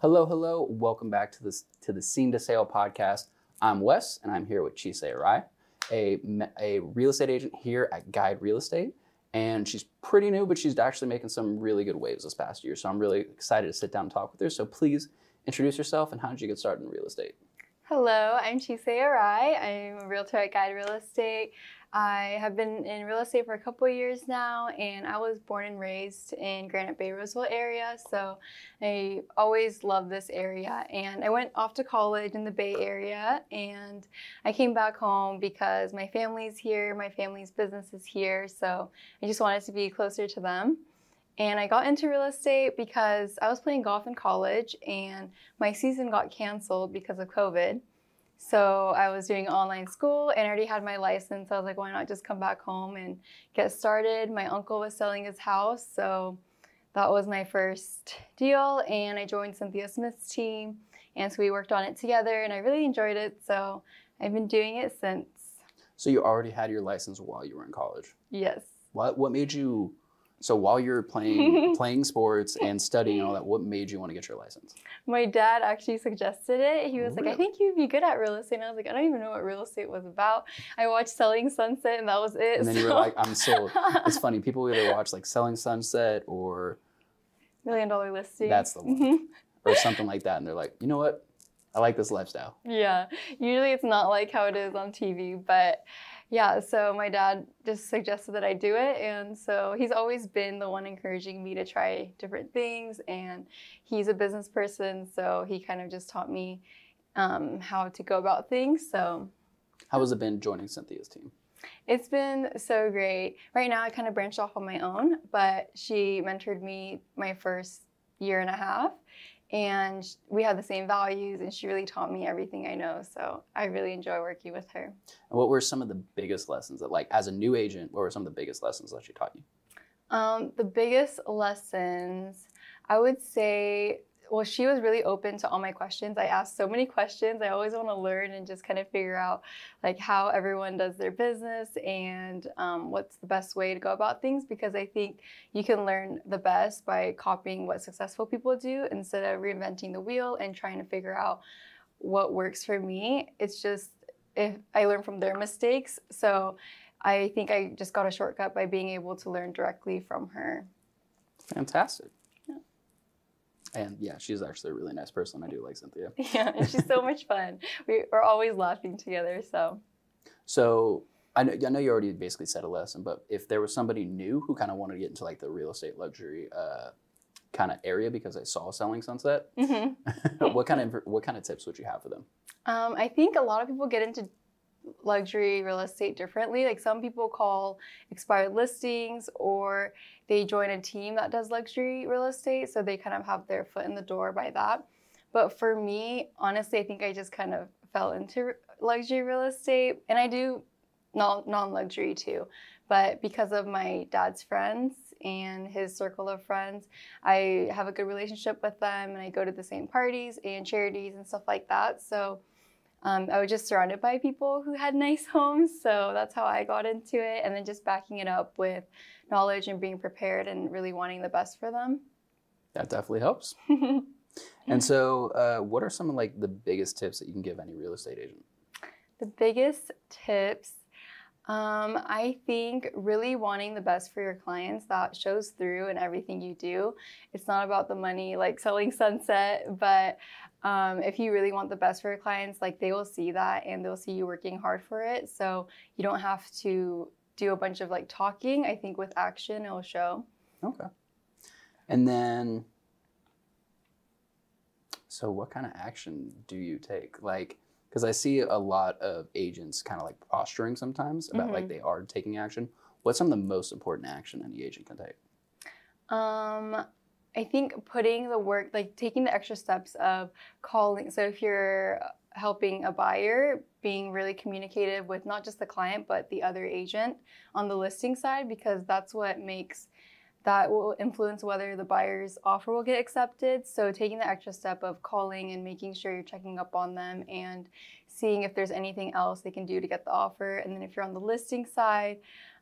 Hello, hello. Welcome back to this to the Seen to Sale podcast. I'm Wes, and I'm here with Chise Arai, a a real estate agent here at Guide Real Estate. And she's pretty new, but she's actually making some really good waves this past year. So I'm really excited to sit down and talk with her. So please introduce yourself and how did you get started in real estate? Hello, I'm Chise Arai. I'm a realtor at Guide Real Estate. I have been in real estate for a couple years now, and I was born and raised in Granite Bay, Roseville area. So I always loved this area. And I went off to college in the Bay Area, and I came back home because my family's here, my family's business is here. So I just wanted to be closer to them. And I got into real estate because I was playing golf in college, and my season got canceled because of COVID. So I was doing online school and I already had my license. I was like, why not just come back home and get started? My uncle was selling his house, so that was my first deal. And I joined Cynthia Smith's team, and so we worked on it together, and I really enjoyed it. So I've been doing it since. So you already had your license while you were in college. Yes. What what made you so while you're playing playing sports and studying and all that, what made you want to get your license? My dad actually suggested it. He was like, I think you'd be good at real estate. And I was like, I don't even know what real estate was about. I watched Selling Sunset and that was it. And then you were like, I'm sold. It's funny, people either watch like Selling Sunset or Million dollar listing. That's the one. Mhm. or something like that, and they're like, you know what? I like this lifestyle. Yeah. Usually it's not like how it is on TV, but yeah, so my dad just suggested that I do it. And so he's always been the one encouraging me to try different things. And he's a business person, so he kind of just taught me um, how to go about things. So How has it been joining Cynthia's team? It's been so great. Right now, I kind of branched off on my own, but she mentored me my first year and a half, and we had the same values, and she really taught me everything I know. So I really enjoy working with her. And what were some of the biggest lessons that, like, as a new agent, what were some of the biggest lessons that she taught you? Um, the biggest lessons, I would say, well, she was really open to all my questions. I asked so many questions. I always want to learn and just kind of figure out like how everyone does their business and um, what's the best way to go about things because I think you can learn the best by copying what successful people do instead of reinventing the wheel and trying to figure out what works for me. It's just if I learn from their mistakes. So I think I just got a shortcut by being able to learn directly from her. Fantastic. And yeah, she's actually a really nice person. I do like Cynthia. Yeah, and she's so much fun. We, we're always laughing together. So, So I know, I know you already basically said a lesson, but if there was somebody new who kind of wanted to get into like the real estate luxury uh, kind of area because I saw Selling Sunset, mhm. what kind of what kind of tips would you have for them? um, I think a lot of people get into luxury real estate differently. Like some people call expired listings or they join a team that does luxury real estate. So they kind of have their foot in the door by that. But for me, honestly, I think I just kind of fell into luxury real estate. And I do non luxury too. But because of my dad's friends and his circle of friends, I have a good relationship with them and I go to the same parties and charities and stuff like that. So um, I was just surrounded by people who had nice homes. So that's how I got into it. And then just backing it up with knowledge and being prepared and really wanting the best for them. That definitely helps. And so, uh, what are some of like the biggest tips that you can give any real estate agent? The biggest tips, um, I think really wanting the best for your clients that shows through in everything you do. It's not about the money like selling sunset, but um, if you really want the best for your clients, like they will see that and they'll see you working hard for it. So you don't have to do a bunch of like talking. I think with action, it'll show. Okay. And then, so what kind of action do you take? Like, because I see a lot of agents kind of like posturing sometimes about like Mhm. they are taking action. What's some of the most important action any agent can take? Um, I think putting the work, like taking the extra steps of calling. So if you're helping a buyer, being really communicative with not just the client but the other agent on the listing side, because that's what makes that will influence whether the buyer's offer will get accepted. So taking the extra step of calling and making sure you're checking up on them and seeing if there's anything else they can do to get the offer. And then if you're on the listing side,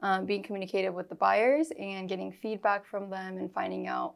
um, being communicative with the buyers and getting feedback from them and finding out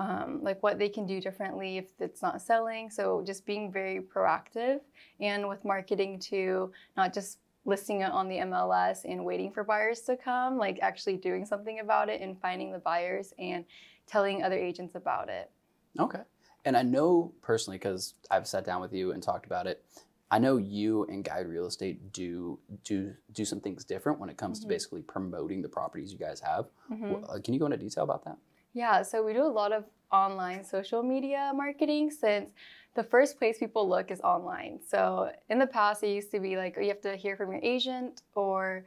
um, like what they can do differently if it's not selling. So just being very proactive and with marketing too, not just listing it on the MLS and waiting for buyers to come, like actually doing something about it and finding the buyers and telling other agents about it. Okay. And I know personally, because I've sat down with you and talked about it, I know you and Guide Real Estate do do do some things different when it comes Mhm. to basically promoting the properties you guys have. Mhm. Uh, Can you go into detail about that? Yeah, so we do a lot of online social media marketing since the first place people look is online. So in the past, it used to be like you have to hear from your agent or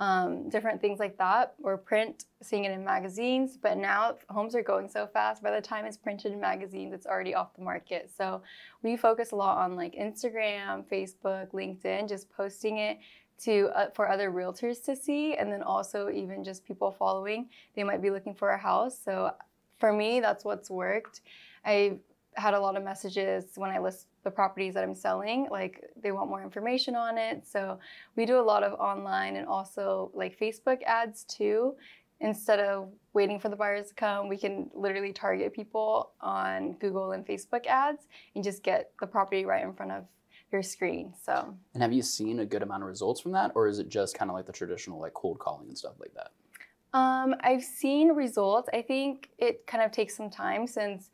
um, different things like that, or print, seeing it in magazines. But now homes are going so fast. By the time it's printed in magazines, it's already off the market. So we focus a lot on like Instagram, Facebook, LinkedIn, just posting it to uh, for other realtors to see, and then also even just people following. They might be looking for a house. So for me, that's what's worked. I had a lot of messages when I list the properties that I'm selling, like they want more information on it. So we do a lot of online and also like Facebook ads too. Instead of waiting for the buyers to come, we can literally target people on Google and Facebook ads and just get the property right in front of your screen. So And have you seen a good amount of results from that, or is it just kind of like the traditional like cold calling and stuff like that? Um, I've seen results. I think it kind of takes some time since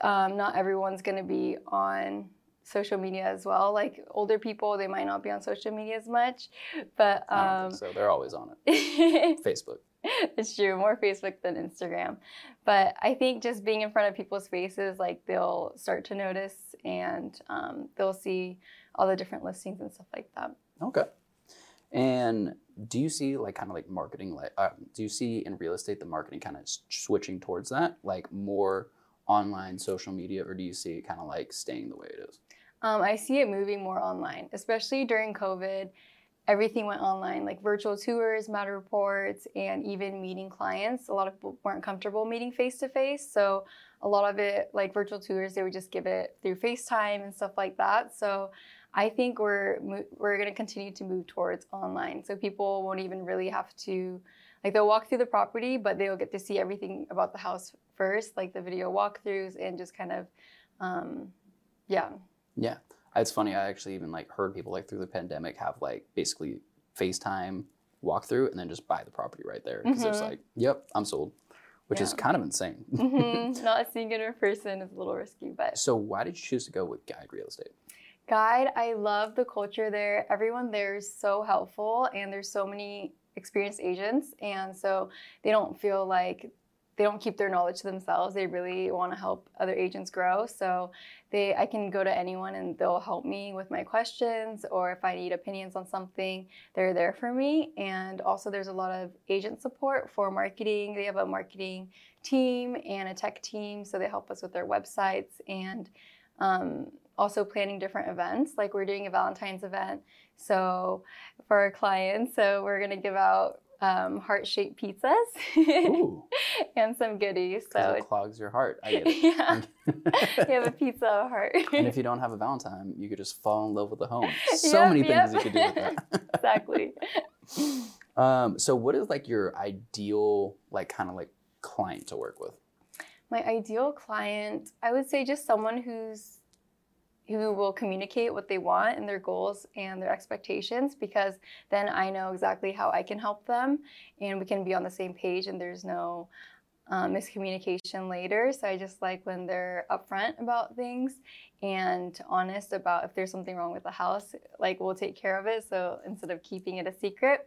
um, not everyone's going to be on social media as well. Like older people, they might not be on social media as much, but um, so. They're always on it. Facebook. it's true, more Facebook than Instagram. But I think just being in front of people's faces, like they'll start to notice and um, they'll see all the different listings and stuff like that. Okay. And do you see like kind of like marketing like uh, do you see in real estate the marketing kind of switching towards that like more online social media or do you see it kind of like staying the way it is? Um, I see it moving more online, especially during COVID. Everything went online, like virtual tours, Matterports, and even meeting clients. A lot of people weren't comfortable meeting face to face. So, a lot of it, like virtual tours, they would just give it through FaceTime and stuff like that. So, I think we're we're going to continue to move towards online. So people won't even really have to like they'll walk through the property, but they'll get to see everything about the house first, like the video walkthroughs and just kind of um, yeah. Yeah. It's funny. I actually even like heard people like through the pandemic have like basically FaceTime walk through and then just buy the property right there because it's Mhm. like, yep, I'm sold, which is kind of insane. hmm Not seeing it in person is a little risky, but so why did you choose to go with Guide Real Estate? Guide, I love the culture there. Everyone there is so helpful, and there's so many experienced agents, and so they don't feel like they don't keep their knowledge to themselves. They really want to help other agents grow. So they, I can go to anyone, and they'll help me with my questions, or if I need opinions on something, they're there for me. And also, there's a lot of agent support for marketing. They have a marketing team and a tech team, so they help us with their websites and. Um, also planning different events. Like we're doing a Valentine's event, so for our clients, so we're gonna give out um, heart-shaped pizzas Ooh, and some goodies. So it clogs your heart. I get it. yeah, we have a pizza heart. and if you don't have a Valentine, you could just fall in love with the home. So Yep, many things yep. you could do with that. exactly. Um, so what is like your ideal like kind of like client to work with? My ideal client, I would say, just someone who's who will communicate what they want and their goals and their expectations because then I know exactly how I can help them and we can be on the same page and there's no um, miscommunication later. So I just like when they're upfront about things and honest about if there's something wrong with the house, like we'll take care of it. So instead of keeping it a secret.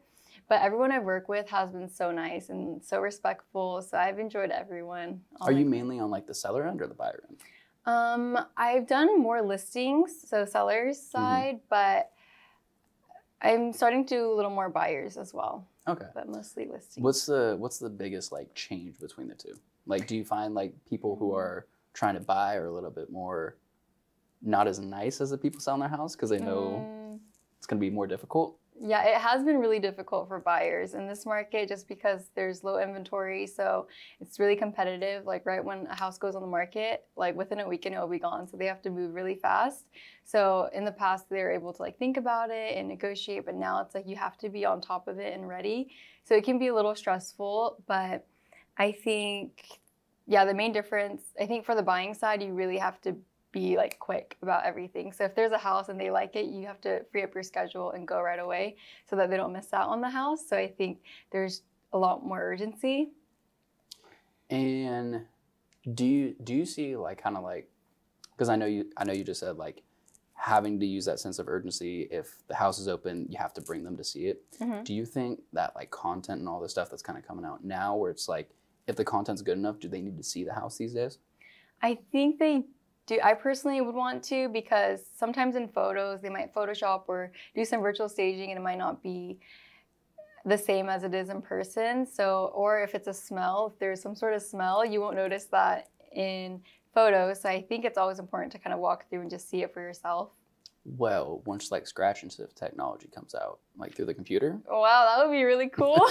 But everyone I've worked with has been so nice and so respectful. So I've enjoyed everyone. Are you mainly on like the seller end or the buyer end? Um, I've done more listings, so sellers Mm-hmm. side, but I'm starting to do a little more buyers as well, Okay. but mostly listings. What's the what's the biggest like change between the two? Like, do you find like people who are trying to buy are a little bit more not as nice as the people selling their house because they know Mm, it's going to be more difficult? Yeah, it has been really difficult for buyers in this market just because there's low inventory, so it's really competitive. Like right when a house goes on the market, like within a weekend it will be gone, so they have to move really fast. So in the past they were able to like think about it and negotiate, but now it's like you have to be on top of it and ready. So it can be a little stressful, but I think yeah, the main difference, I think for the buying side, you really have to be like quick about everything. So if there's a house and they like it, you have to free up your schedule and go right away so that they don't miss out on the house. So I think there's a lot more urgency. And do you do you see like kind of like because I know you I know you just said like having to use that sense of urgency if the house is open you have to bring them to see it Mhm. do you think that like content and all this stuff that's kind of coming out now where it's like if the content's good enough do they need to see the house these days I think they do. I personally would want to because sometimes in photos they might Photoshop or do some virtual staging and it might not be the same as it is in person. So, or if it's a smell, if there's some sort of smell, you won't notice that in photos. So I think it's always important to kind of walk through and just see it for yourself. well once like scratch and sniff technology comes out like through the computer Wow, that would be really cool.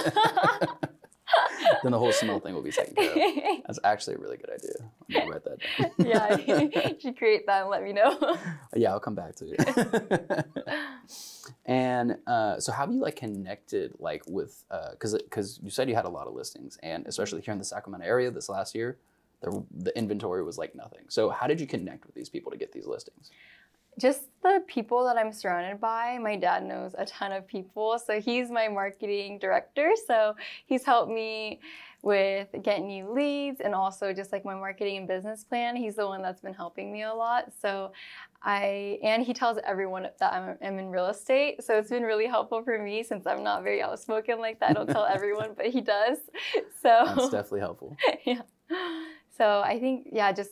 then the whole smell thing will be taken care of. That's actually a really good idea. I'm gonna write that down. Yeah, you should create that and let me know. yeah i'll come back to it and uh, so how have you like connected like with because because you said you had a lot of listings and especially here in the sacramento area this last year the, the inventory was like nothing. So how did you connect with these people to get these listings just the people that I'm surrounded by. My dad knows a ton of people, so he's my marketing director. So he's helped me with getting new leads and also just like my marketing and business plan. He's the one that's been helping me a lot. So I and he tells everyone that I'm, I'm in real estate. So it's been really helpful for me since I'm not very outspoken like that. I don't tell everyone, but he does. So that's definitely helpful yeah. So I think yeah, just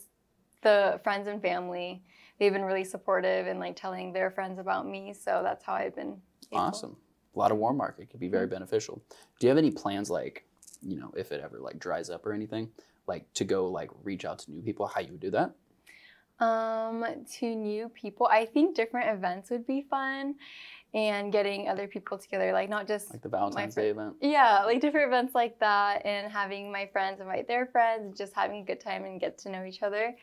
the friends and family, they've been really supportive and like telling their friends about me. So that's how I've been. able- awesome a lot of warm market could be very beneficial do you have any plans like you know if it ever like dries up or anything like to go like reach out to new people how you would do that Um, to new people, I think different events would be fun, and getting other people together, like not just like the valentine's day event yeah, like different events like that, and having my friends invite their friends, and just having a good time and get to know each other.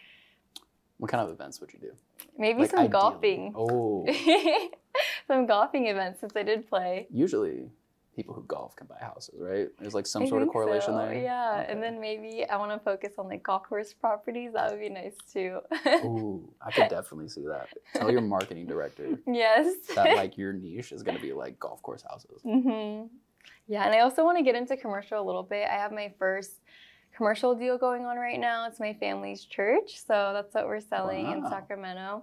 What kind of events would you do Maybe Like, some ideally. golfing. oh some golfing events since I did play. usually people who golf can buy houses, right? There's like some I sort of correlation so, there. Yeah, Okay. and then maybe I want to focus on like golf course properties. That would be nice too. Ooh, I could definitely see that. Tell your marketing director yes. that like your niche is gonna be like golf course houses. Mm-hmm. Yeah, and I also want to get into commercial a little bit. I have my first commercial deal going on right now. It's my family's church, so that's what we're selling in Sacramento.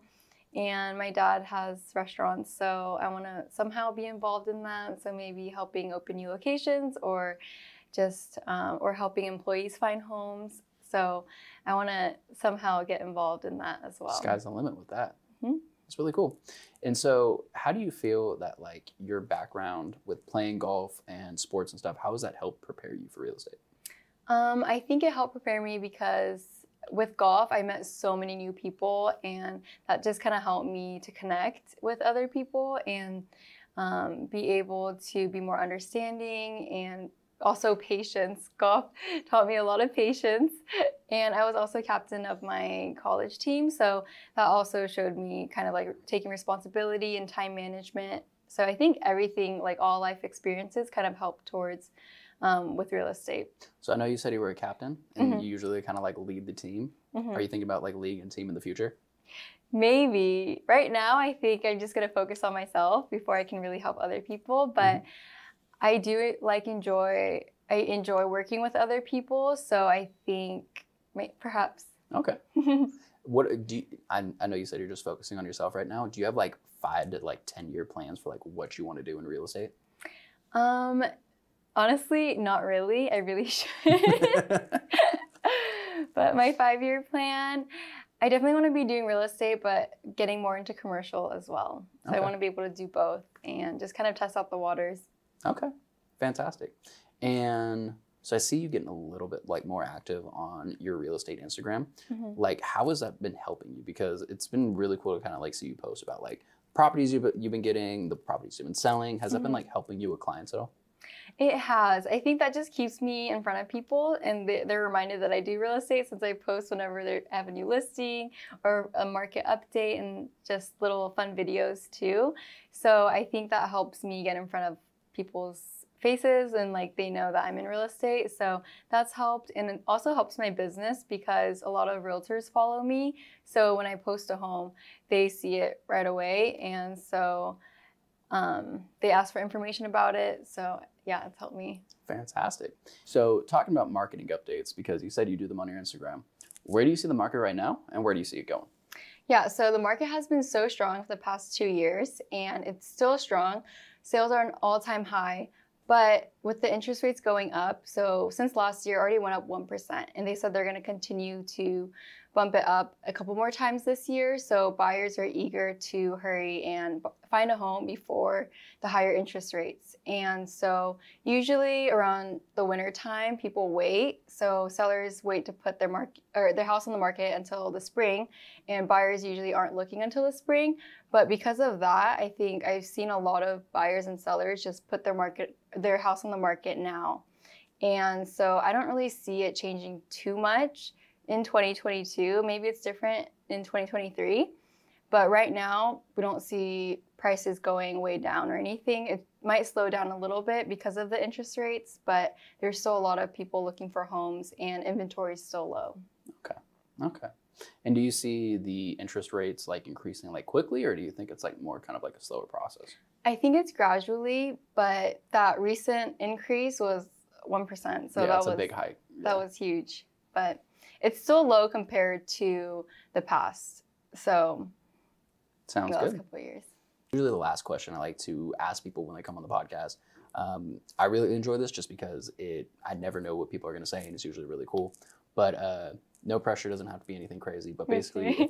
And my dad has restaurants, so I want to somehow be involved in that. So maybe helping open new locations, or just um, or helping employees find homes. So I want to somehow get involved in that as well. Sky's the limit with that. Mhm. It's really cool. And so, how do you feel that like your background with playing golf and sports and stuff, how has that helped prepare you for real estate? Um, I think it helped prepare me because with golf, I met so many new people, and that just kind of helped me to connect with other people and um, be able to be more understanding and also patience. Golf taught me a lot of patience, and I was also captain of my college team, so that also showed me kind of like taking responsibility and time management. So I think everything, like all life experiences, kind of helped towards um, with real estate. So I know you said you were a captain, and Mhm. you usually kind of like lead the team. Mhm. Are you thinking about like league and team in the future? Maybe. Right now, I think I'm just going to focus on myself before I can really help other people. But I do like enjoy, I enjoy working with other people. So I think perhaps. Okay. What do you, I, I know you said you're just focusing on yourself right now. Do you have like five to like 10 year plans for like what you want to do in real estate? um, honestly, not really. I really should. but my five year plan, I definitely want to be doing real estate, but getting more into commercial as well. So Okay. I want to be able to do both and just kind of test out the waters. okay. Fantastic. And so I see you getting a little bit like more active on your real estate Instagram. Mhm. Like how has that been helping you? Because it's been really cool to kind of like see you post about like properties you've, you've been getting, the properties you've been selling. Has that been Mhm. like helping you with clients at all? It has. I think that just keeps me in front of people and they- they're reminded that I do real estate since I post whenever they have a new listing or a market update and just little fun videos too. So I think that helps me get in front of people's faces and like they know that I'm in real estate. So that's helped. And it also helps my business because a lot of realtors follow me. So when I post a home, they see it right away. And so um, they ask for information about it. So yeah, it's helped me. Fantastic. So talking about marketing updates, because you said you do them on your Instagram, where do you see the market right now and where do you see it going? Yeah, so the market has been so strong for the past two years and it's still strong. Sales are an all time high, but with the interest rates going up, so since last year, already went up 1%, and they said they're going to continue to bump it up a couple more times this year. So buyers are eager to hurry and find a home before the higher interest rates. And so usually around the winter time, people wait. So sellers wait to put their market or their house on the market until the spring, and buyers usually aren't looking until the spring. But because of that, I think I've seen a lot of buyers and sellers just put their market their house on the market now. And so I don't really see it changing too much in 2022. Maybe it's different in 2023. But right now, we don't see prices going way down or anything. It might slow down a little bit because of the interest rates, but there's still a lot of people looking for homes and inventory is still low. Okay. Okay. And do you see the interest rates like increasing like quickly or do you think it's like more kind of like a slower process? I think it's gradually, but that recent increase was 1%. So yeah, that was a big hike. That was huge. But it's still low compared to the past. So sounds the good. last couple of years. Usually, the last question I like to ask people when they come on the podcast. Um, I really enjoy this just because it I never know what people are going to say, and it's usually really cool. But uh, no pressure doesn't have to be anything crazy. But basically, if,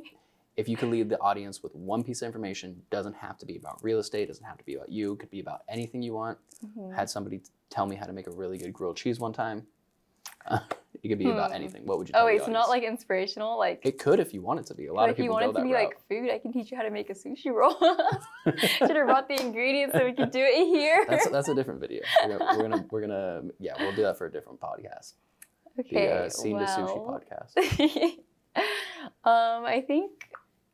if you could leave the audience with one piece of information, doesn't have to be about real estate, doesn't have to be about you, could be about anything you want. Mhm. Had somebody tell me how to make a really good grilled cheese one time. it could be about Hmm. anything. What would you? Oh wait, the so not like inspirational, like It could if you want it to be. A lot like of if you people want go it to be route. like food, I can teach you how to make a sushi roll. Should have brought the ingredients so we could do it here. that's that's a different video. We're gonna, we're gonna we're gonna yeah we'll do that for a different podcast. Okay. The uh, Seen to Sushi podcast. um, I think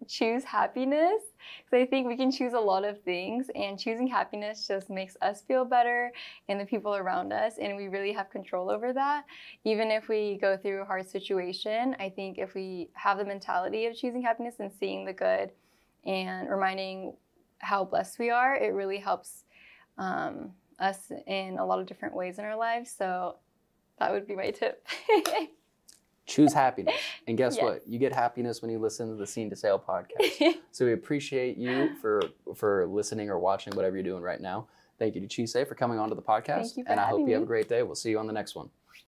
choose happiness because I think we can choose a lot of things, and choosing happiness just makes us feel better and the people around us, and we really have control over that. Even if we go through a hard situation, I think if we have the mentality of choosing happiness and seeing the good and reminding how blessed we are, it really helps um, us in a lot of different ways in our lives. So that would be my tip. Choose happiness, and guess Yes. what? You get happiness when you listen to the Seen to Sale podcast. So we appreciate you for for listening or watching whatever you're doing right now. Thank you to Chise for coming onto the podcast, Thank you for and I hope you have a great day. We'll see you on the next one.